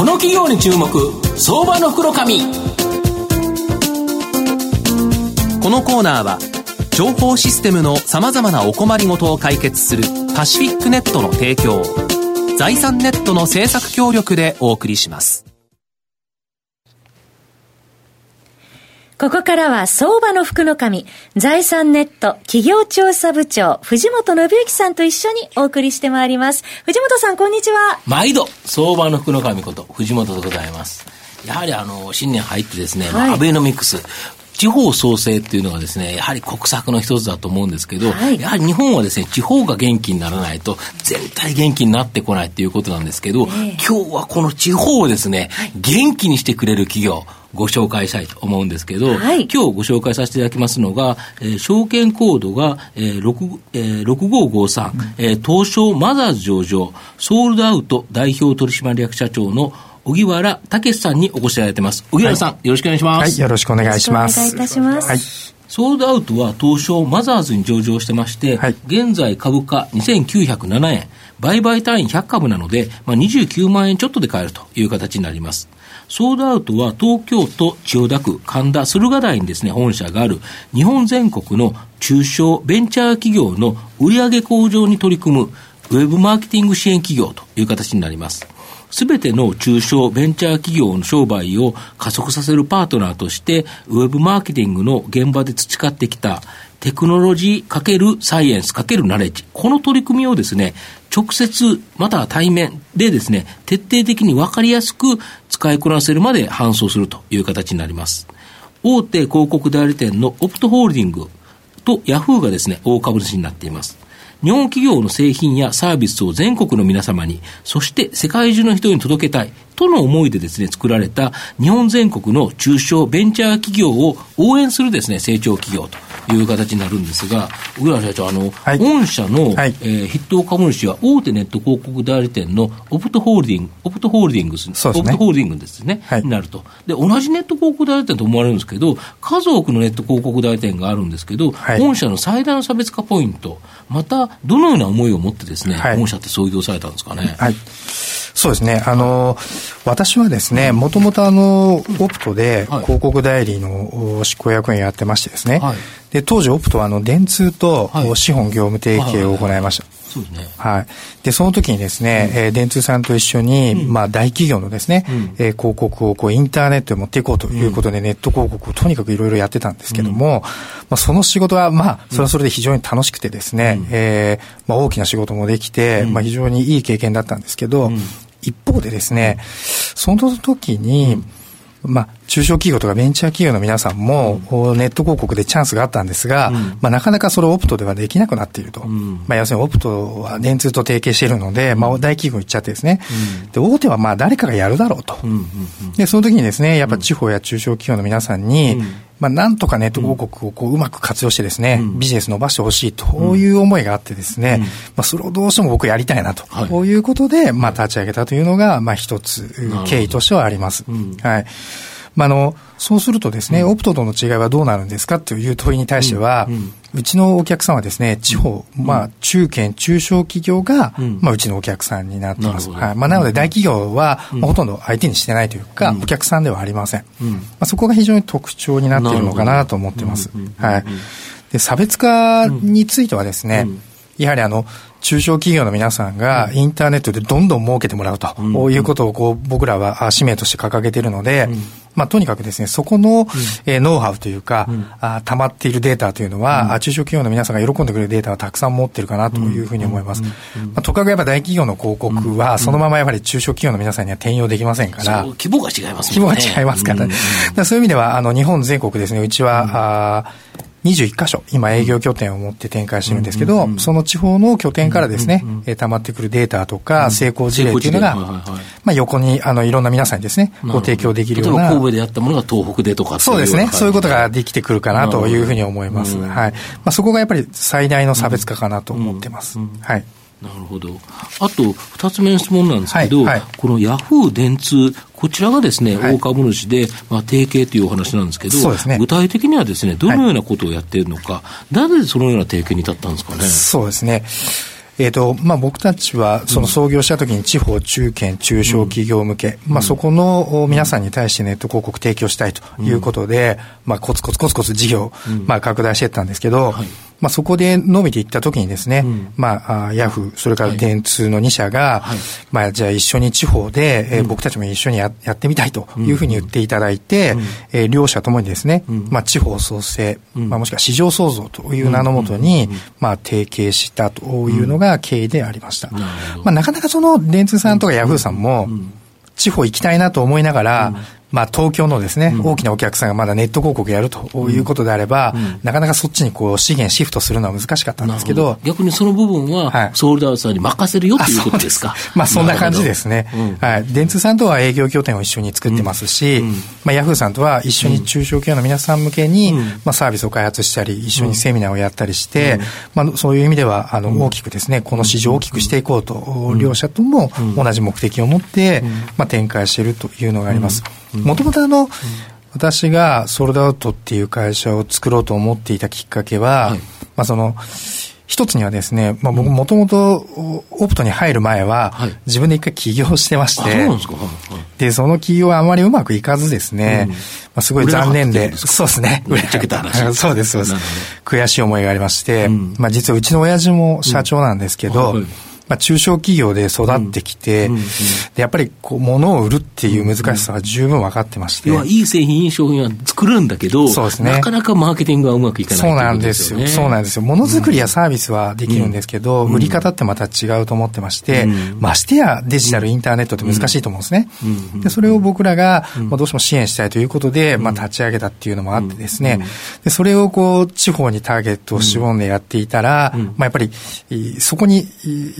この企業に注目相場の袋このコーナーは情報システムのさまざまなお困りごとを解決するパシフィックネットの提供財産ネットの政策協力でお送りします。ここからは相場の福の神、財産ネット企業調査部長、藤本信之さんと一緒にお送りしてまいります。藤本さん、こんにちは。毎度、相場の福の神こと、藤本でございます。やはりあの、新年入ってですね、はい、アベノミクス、地方創生っていうのがですね、やはり国策の一つだと思うんですけど、はい、やはり日本はですね、地方が元気にならないと、全体元気になってこないっていうことなんですけど、えー、今日はこの地方をですね、はい、元気にしてくれる企業、ご紹介したいと思うんですけど、はい、今日ご紹介させていただきますのが、えー、証券コードが、えー6えー、6553、うん、えー、東証マザーズ上場、ソールドアウト代表取締役社長の荻原武さんにお越しいただいてます。荻原さん、はい、よろしくお願いします。はい、よろしくお願いします。お願いいたします。はい。ソールドアウトは東証マザーズに上場してまして、はい、現在株価2907円、売買単位100株なので、まあ、29万円ちょっとで買えるという形になります。ソードアウトは東京都千代田区神田駿河台にですね、本社がある。日本全国の中小ベンチャー企業の売上向上に取り組む。ウェブマーケティング支援企業という形になります。すべての中小ベンチャー企業の商売を加速させるパートナーとして、ウェブマーケティングの現場で培ってきた。テクノロジー×サイエンス×ナレッジ、この取り組みをですね、直接、または対面でですね、徹底的に分かりやすく使いこなせるまで搬送するという形になります。大手広告代理店のオプトホールディングとヤフーがですね、大株主になっています。日本企業の製品やサービスを全国の皆様に、そして世界中の人に届けたいとの思いでですね、作られた日本全国の中小ベンチャー企業を応援するですね、成長企業という形になるんですが、小倉社長、あの、はい、御社の、はい、えー、筆頭株主は大手ネット広告代理店のオプトホールディング、オプトホールディングス、ね、オプトホールディングですね、はい、になると。で、同じネット広告代理店と思われるんですけど、数多くのネット広告代理店があるんですけど、はい、御社の最大の差別化ポイント、また、どのような思いを持ってですね、はい、御社って創業されたんですかね？はい。そうですね。あの、私はですね、もともとあの、オプトで広告代理の執行役員やってましてですね、はい、で、当時オプトはあの、電通と資本業務提携を行いました。そうですね。はい。で、その時にですね、うん、えー、電通さんと一緒に、うん、まあ、大企業のですね、うん、えー、広告をこう、インターネットに持っていこうということで、うん、ネット広告をとにかくいろいろやってたんですけども、まあ、その仕事は、まあ、それはそれで非常に楽しくてですね、うん、えー、まあ、大きな仕事もできて、まあ、非常にいい経験だったんですけど、一方でですね、その時に、まあ、中小企業とかベンチャー企業の皆さんも、うん、ネット広告でチャンスがあったんですが、うん、まあ、なかなかそれをオプトではできなくなっていると。うん、まあ、要するにオプトは電通と提携しているので、まあ、大企業行っちゃってですね、で、大手はまあ、誰かがやるだろうと。で、その時にですね、やっぱ地方や中小企業の皆さんに、まあ、なんとかネット広告をこううまく活用してですね、うん、ビジネス伸ばしてほしいという思いがあってですね、うん、まあ、それをどうしても僕やりたいなと、はい、こういうことで、まあ、立ち上げたというのが、まあ、一つ、経緯としてはあります。はい。まあ、あの、そうするとですね、うん、オプトとの違いはどうなるんですかという問いに対しては、うん、うちのお客さんはですね、地方、うん、まあ、中堅、中小企業が、まあ、うちのお客さんになってます。はい。まあ、なので大企業は、まあ、ほとんど相手にしてないというか、お客さんではありません。まあ、そこが非常に特徴になっているのかなと思ってます。はい。で、差別化についてはですね、やはりあの、中小企業の皆さんがインターネットでどんどん儲けてもらうと、ういうことをこう僕らは使命として掲げているので、まあ、とにかくですね、そこの、えー、ノウハウというか、あ溜まっているデータというのは、中小企業の皆さんが喜んでくれるデータはたくさん持ってるかなというふうに思います。まあ、とかくやっぱ大企業の広告は、そのままやはり中小企業の皆さんには転用できませんから。規模が違いますね。規模が違いますから。そういう意味では、あの、日本全国ですね、うちは、あ21箇所、今営業拠点を持って展開してるんですけど、その地方の拠点からですね、え溜まってくるデータとか、成功事例っていうのが、まあ横に、あの、いろんな皆さんにですね、ご提供できるような。神戸でやったものが東北でとかそうですね。そういうことができてくるかなというふうに思います。はい。まあそこがやっぱり最大の差別化かなと思ってます。はい。なるほど。あと、二つ目の質問なんですけど、はいはい、このヤフー電通、こちらがですね、はい、大株主で、まあ、提携というお話なんですけど、ね、具体的にはですね、どのようなことをやっているのか、なぜそのような提携に至ったんですかね？そうですね。えっ、ー、と、まあ、僕たちは、その創業した時に地方、中堅、中小企業向け、まあ、そこの皆さんに対してネット広告提供したいということで、まあ、コツコツコツコツ事業、まあ、拡大していったんですけど、はいまあ、そこで伸びていったときにですね、うん、まあ、ヤフー、それから電通の2社が、はい、まあ、じゃあ一緒に地方で、えー、僕たちも一緒にややってみたいというふうに言っていただいて、うん、えー、両者ともにですね、うん、まあ、地方創生、まあ、もしくは市場創造という名のもとに、まあ、提携したというのが経緯でありました。まあ、なかなかその電通さんとかヤフーさんも、地方行きたいなと思いながら、まあ、東京のですね、うん、大きなお客さんがまだネット広告やるということであれば、なかなかそっちにこう資源シフトするのは難しかったんですけど、逆にその部分は、ソールドアウトさんに任せるよということですか？まあ、そんな感じですね。はい。電通さんとは営業拠点を一緒に作ってますし、まあ、ヤフーさんとは一緒に中小企業の皆さん向けに、まあ、サービスを開発したり、一緒にセミナーをやったりして、まあ、そういう意味では、あの、大きくですね、この市場を大きくしていこうと、両者とも同じ目的を持って、まあ、展開しているというのがあります。もともとあの、私がソールドアウトっていう会社を作ろうと思っていたきっかけは、はい、まあその、一つにはですね、まあ、僕もともとオプトに入る前は、自分で一回起業してまして、でその起業はあまりうまくいかずですね、まあ、すごい残念で、そうですね。売れちゃった話。そうです、そうです。悔しい思いがありまして、まあ実はうちの親父も社長なんですけど、まあ、中小企業で育ってきて、うんうんうん、でやっぱりこう物を売るっていう難しさは十分分かってまして。要はいい製品、いい商品は作るんだけど、そうですね。なかなかマーケティングはうまくいかない、そうなんですよ。そうなんですよ。ものづくりやサービスはできるんですけど、売り方ってまた違うと思ってまして、ましてやデジタル、インターネットって難しいと思うんですね。で、それを僕らが、まあ、どうしても支援したいということで、まあ、立ち上げたっていうのもあってですね、でそれをこう、地方にターゲットを絞んでやっていたら、まあ、やっぱり、そこに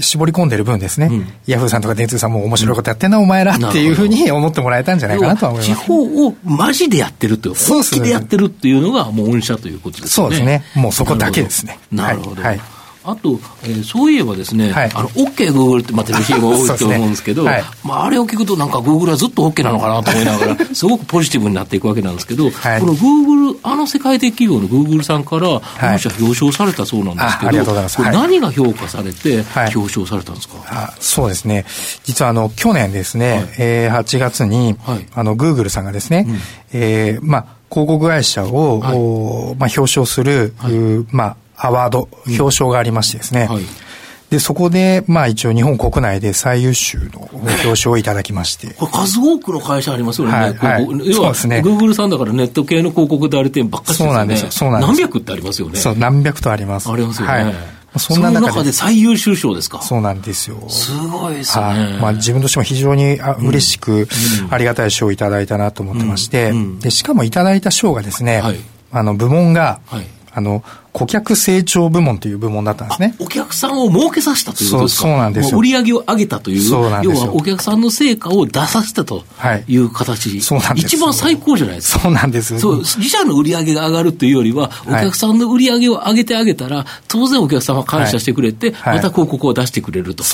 絞り込んでる分ですね、ね、うん、ヤフーさんとか電通さんも面白いことやってんな、お前らっていうふうに思ってもらえたんじゃないかなと思います。地方をマジでやってるっていう、本気でやってるっていうのが、もう御社ということですね。そうですね。もうそこだけですね。なるほど。はい、あと、えー、そういえばですね、はい、あの、OK、Google って、まあ、テレビ CM 多いと思うんですけど、ね。はい、まあ、あれを聞くとなんか Google はずっと OK なのかなと思いながら、すごくポジティブになっていくわけなんですけど、はい、この Google、あの世界的企業の Google さんから、御社表彰されたそうなんですけど、ありがとうござい。これ何が評価されて、表彰されたんですか、あそうですね。実はあの、去年ですね、はい、えー、8月に、あの、Google さんがですね、うん、えー、まあ、広告会社を、はい、まあ、表彰する、はい、まあ、アワード、表彰がありましてですね、はい、で、そこで、まあ一応日本国内で最優秀の表彰をいただきまして。これ数多くの会社ありますよね。はい、はい、要は、ね、グーグルさんだからネット系の広告代理店ばっかりですよね。そうなんですよ。そうなんです何百ってありますよね。そう、何百とあります。ありますよね。はいそんな中で最優秀賞ですか？そうなんですよ。すごいですね。はい、まあ自分としても非常にあ嬉しく、ありがたい賞をいただいたなと思ってまして、で、しかもいただいた賞がですね、はい、あの部門が、はいあの、顧客成長部門という部門だったんですね。お客さんを儲けさせたということですか？そうなんですよ。売り上げを上げたという、そうなんです要はお客さんの成果を出させたという形、はい、そうなんです一番最高じゃないですか。そうなんです。そう、自社の売り上げが上がるというよりは、お客さんの売り上げを上げてあげたら、当然お客さんは感謝してくれて、はい、また広告を出してくれるとい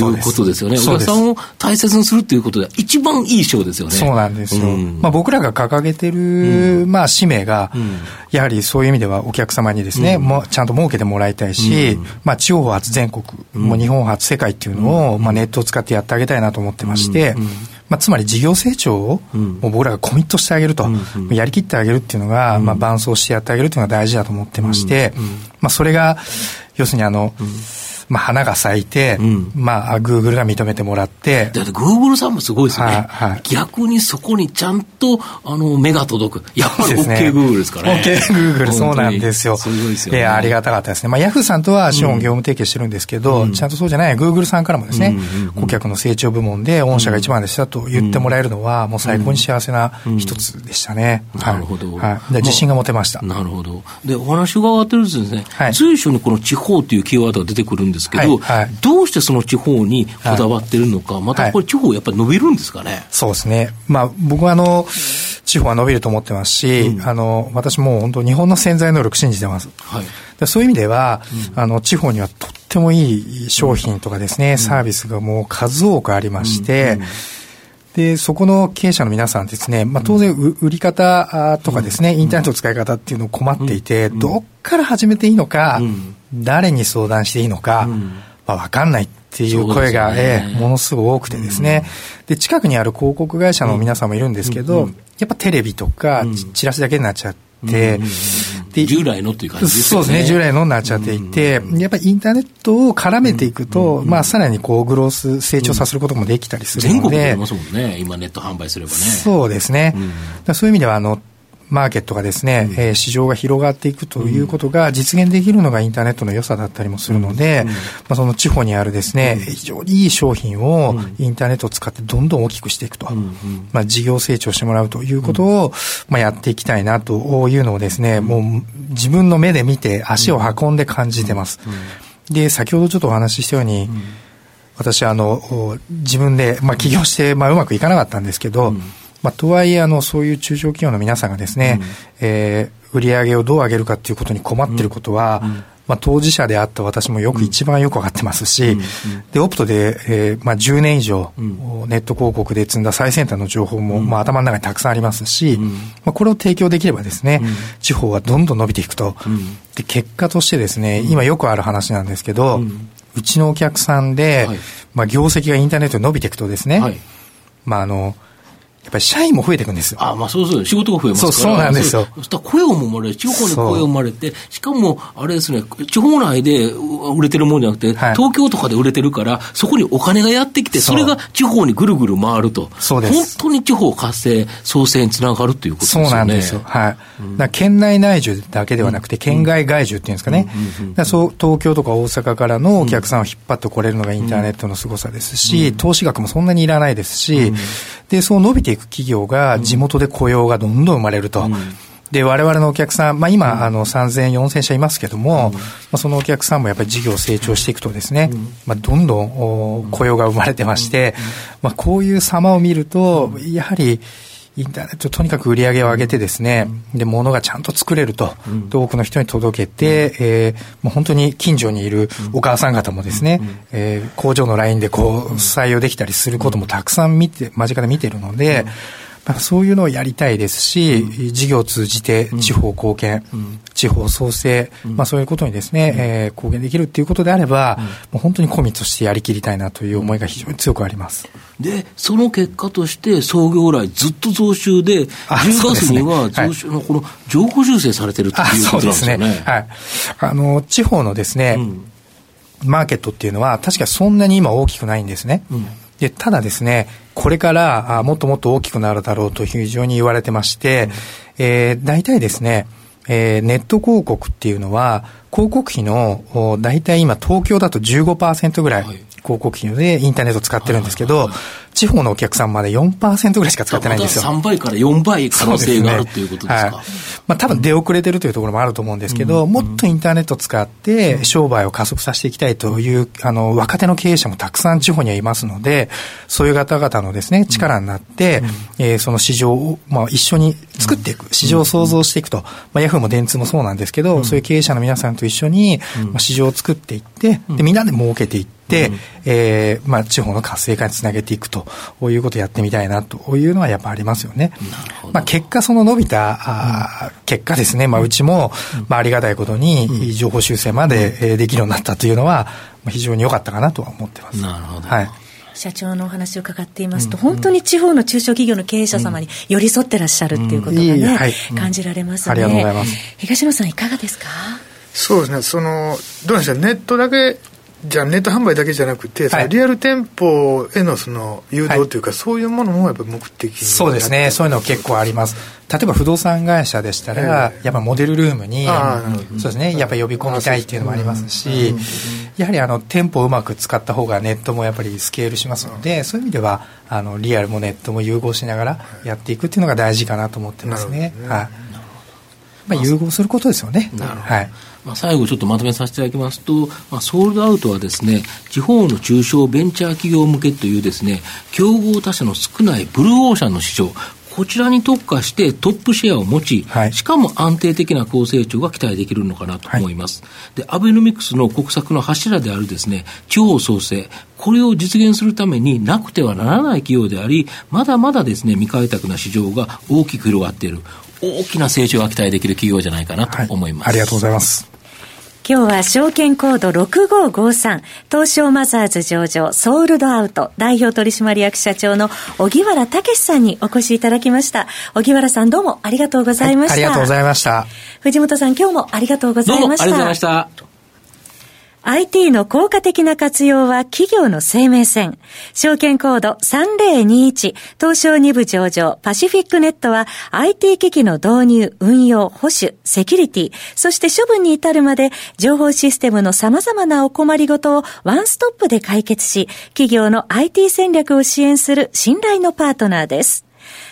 うことですよね。お客さんを大切にするということで、一番いい賞ですよね。そうなんですよ。うん、まあ僕らが掲げてる、うん、まあ使命が、うん、やはりそういう意味ではお客様にですね、もうちゃんと設けてもらいたいし、まあ地方発全国、もう日本初世界っていうのを、まあネットを使ってやってあげたいなと思ってまして、まあ、つまり事業成長を、もう僕らがコミットしてあげると、やりきってあげるっていうのが、まあ、伴走してやってあげるっていうのが大事だと思ってまして、まあ、それが、要するにあの、まあ、花が咲いて、うん、まあ、グーグルが認めてもらって。だって、グーグルさんもすごいですよね。はいはい、逆にそこにちゃんと、あの、目が届く。やっぱり OK グーグルですかね。OK グーグル、そうなんですよ。すごいですよ、ね。ありがたかったですね。まあ、ヤフーさんとは資本業務提携してるんですけど、うん、ちゃんとそうじゃない、グーグルさんからもですね、顧客の成長部門で、御社が一番でしたと言ってもらえるのは、もう最高に幸せな一つでしたね。なるほど。はい。自信が持てました。なるほど。で、お話伺ってるんですね、はい、随所にこの地方というキーワードが出てくるんですけど、はいどうしてその地方にこだわってるのか、はい、またこれ、地方、やっぱり伸びるんですかね、そうですね、まあ、僕はあの地方は伸びると思ってますし、うん、あの私も本当、日本の潜在能力信じてます。はい。そういう意味では、うん、あの地方にはとってもいい商品とかですね、うん、サービスがもう数多くありまして、うんで、そこの経営者の皆さんですね、まあ、当然、売り方とかですね、インターネットの使い方っていうのを困っていて、どっから始めていいのか、誰に相談していいのか、まあ、わかんないっていう声が、ね、えー、ものすごく多くてですね、うん、で、近くにある広告会社の皆さんもいるんですけど、うん、やっぱテレビとか、チラシだけになっちゃって、で従来のっていう感じですね。そうですね、従来のになっちゃっていて、やっぱりインターネットを絡めていくと、まあ、さらにこう、グロース、成長させることもできたりするので。全国でありますもんね、今ネット販売すればね。そうですね。そういう意味では、あの、マーケットがですね、うん、えー、市場が広がっていくということが実現できるのがインターネットの良さだったりもするので、うん、まあ、その地方にあるですね、うん、非常にいい商品をインターネットを使ってどんどん大きくしていくと、まあ、事業成長してもらうということを、まあ、やっていきたいなというのをですね、もう自分の目で見て足を運んで感じてます。で、先ほどちょっとお話ししたように、私、あの、自分で、まあ、起業して、まあ、うまくいかなかったんですけど、まあ、とはいえ、あの、そういう中小企業の皆さんがですね、うん、えー、売り上げをどう上げるかっていうことに困っていることは、うん、まあ、当事者であった私もよく一番よくわかってますし、うん、で、オプトで、えー、まあ、10年以上、ネット広告で積んだ最先端の情報も、まあ、頭の中にたくさんありますし、まあ、これを提供できればですね、地方はどんどん伸びていくと。で、結果としてですね、今よくある話なんですけど、うちのお客さんで、はい、まあ、業績がインターネットで伸びていくとですね、はい、まあ、あの、やっぱり社員も増えていくんですよ。あまあそうそう、仕事が増えますからそう、そうなんですよ。そしたら雇用も生まれる、地方に雇用生まれて、しかも、あれですね、地方内で売れてるもんじゃなくて、はい、東京とかで売れてるから、そこにお金がやってきて、それが地方にぐるぐる回ると。そうです。本当に地方活性、創生につながるっていうことですよね。そうなんですよ。はい。うん、県内内需だけではなくて、県外外需っていうんですかね。そう東京とか大阪からのお客さんを引っ張ってこれるのがインターネットの凄さですし、投資額もそんなにいらないですし、で、そう伸びていく企業が地元で雇用がどんどん生まれると。で、我々のお客さん、まあ今、あの、3000、4000社いますけども、まあそのお客さんもやっぱり事業成長していくとですね、まあどんどん雇用が生まれてまして、まあこういう様を見ると、やはり、インターネットとにかく売り上げを上げてですね、で、物がちゃんと作れると、多くの人に届けて、えー、もう本当に近所にいるお母さん方もですね、えー、工場のラインでこう、採用できたりすることもたくさん見て、間近で見てるので、まあ、そういうのをやりたいですし、うん、事業を通じて地方貢献、うん、地方創生、うん、まあ、そういうことにですね、うん、えー、貢献できるっていうことであれば、もう本当にコミットしてやりきりたいなという思いが非常に強くあります。で、その結果として、創業来ずっと増収で、10月には増収の、この情報修正されてるということなんですね。ね。はい。あの、地方のですね、マーケットっていうのは、確かそんなに今大きくないんですね。で、ただですね、これからあもっともっと大きくなるだろうと非常に言われてまして、うん、えー、大体ですね、えー、ネット広告っていうのは、広告費の大体今東京だと15%ぐらい広告費でインターネット使ってるんですけど、地方のお客さんまで4%ぐらいしか使ってないんですよ。3倍から4倍可能性があるっていうことですか。はい、まあ多分出遅れてるというところもあると思うんですけど、もっとインターネットを使って商売を加速させていきたいという、あの、若手の経営者もたくさん地方にはいますので、そういう方々のですね、力になって、えー、その市場を、まあ一緒に作っていく、市場を創造していくと、まあヤフーも電通もそうなんですけど、そういう経営者の皆さんと一緒に、まあ市場を作っていって、で、みんなで儲けていって、で、うん、えー、まあ、地方の活性化につなげていくということをやってみたいなというのはやっぱありますよね。まあ、結果、その伸びた、あ結果ですね、まあ、うちも、まあ、ありがたいことに、情報修正までできるようになったというのは、非常に良かったかなとは思ってます。なるほど。はい。社長のお話を伺っていますと、うん、本当に地方の中小企業の経営者様に寄り添ってらっしゃるっていうことがね、うん。はい、感じられますね。ありがとうございます。東野さんいかがですか？そうですね、その、どうなんでしょう、ネットだけじゃあネット販売だけじゃなくて、はい、リアル店舗へのその誘導というか、はい、そういうものもやっぱ目的そうですね、そういうの結構あります。例えば不動産会社でしたら、やっぱモデルルームに、そうですね、やっぱ呼び込みたいっていうのもありますし、やはりあの店舗をうまく使った方がネットもやっぱりスケールしますので、そういう意味ではあのリアルもネットも融合しながらやっていくっていうのが大事かなと思ってますね。ね。はい。まあ融合することですよね。はいまあ、最後ちょっとまとめさせていただきますと、まあ、ソールドアウトはですね、地方の中小ベンチャー企業向けというですね、競合他社の少ないブルーオーシャンの市場、こちらに特化してトップシェアを持ち、はい、しかも安定的な高成長が期待できるのかなと思います。はい、で、アベノミクスの国策の柱であるですね、地方創生、これを実現するためになくてはならない企業であり、まだまだですね、未開拓な市場が大きく広がっている。大きな成長が期待できる企業じゃないかなと思います。はい、ありがとうございます。今日は証券コード6553東証マザーズ上場ソールドアウト代表取締役社長の荻原武さんにお越しいただきました。荻原さんどうもありがとうございました、はい、ありがとうございました。藤本さん今日もありがとうございました。どうもありがとうございました IT の効果的な活用は企業の生命線。証券コード3021東証2部上場パシフィックネットは IT 機器の導入、運用、保守、セキュリティ、そして処分に至るまで情報システムの様々なお困りごとをワンストップで解決し、企業の IT 戦略を支援する信頼のパートナーです。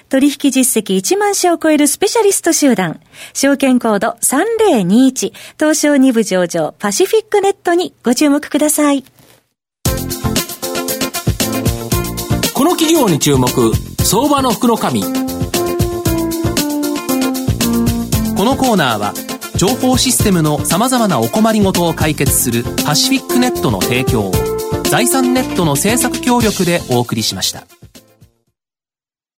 取引実績1万社を超えるスペシャリスト集団、証券コード3021、東証2部上場パシフィックネットにご注目ください。この企業に注目、相場の福の。このコーナーは、情報システムの様々なお困りごとを解決するパシフィックネットの提供を、財産ネットの政策協力でお送りしました。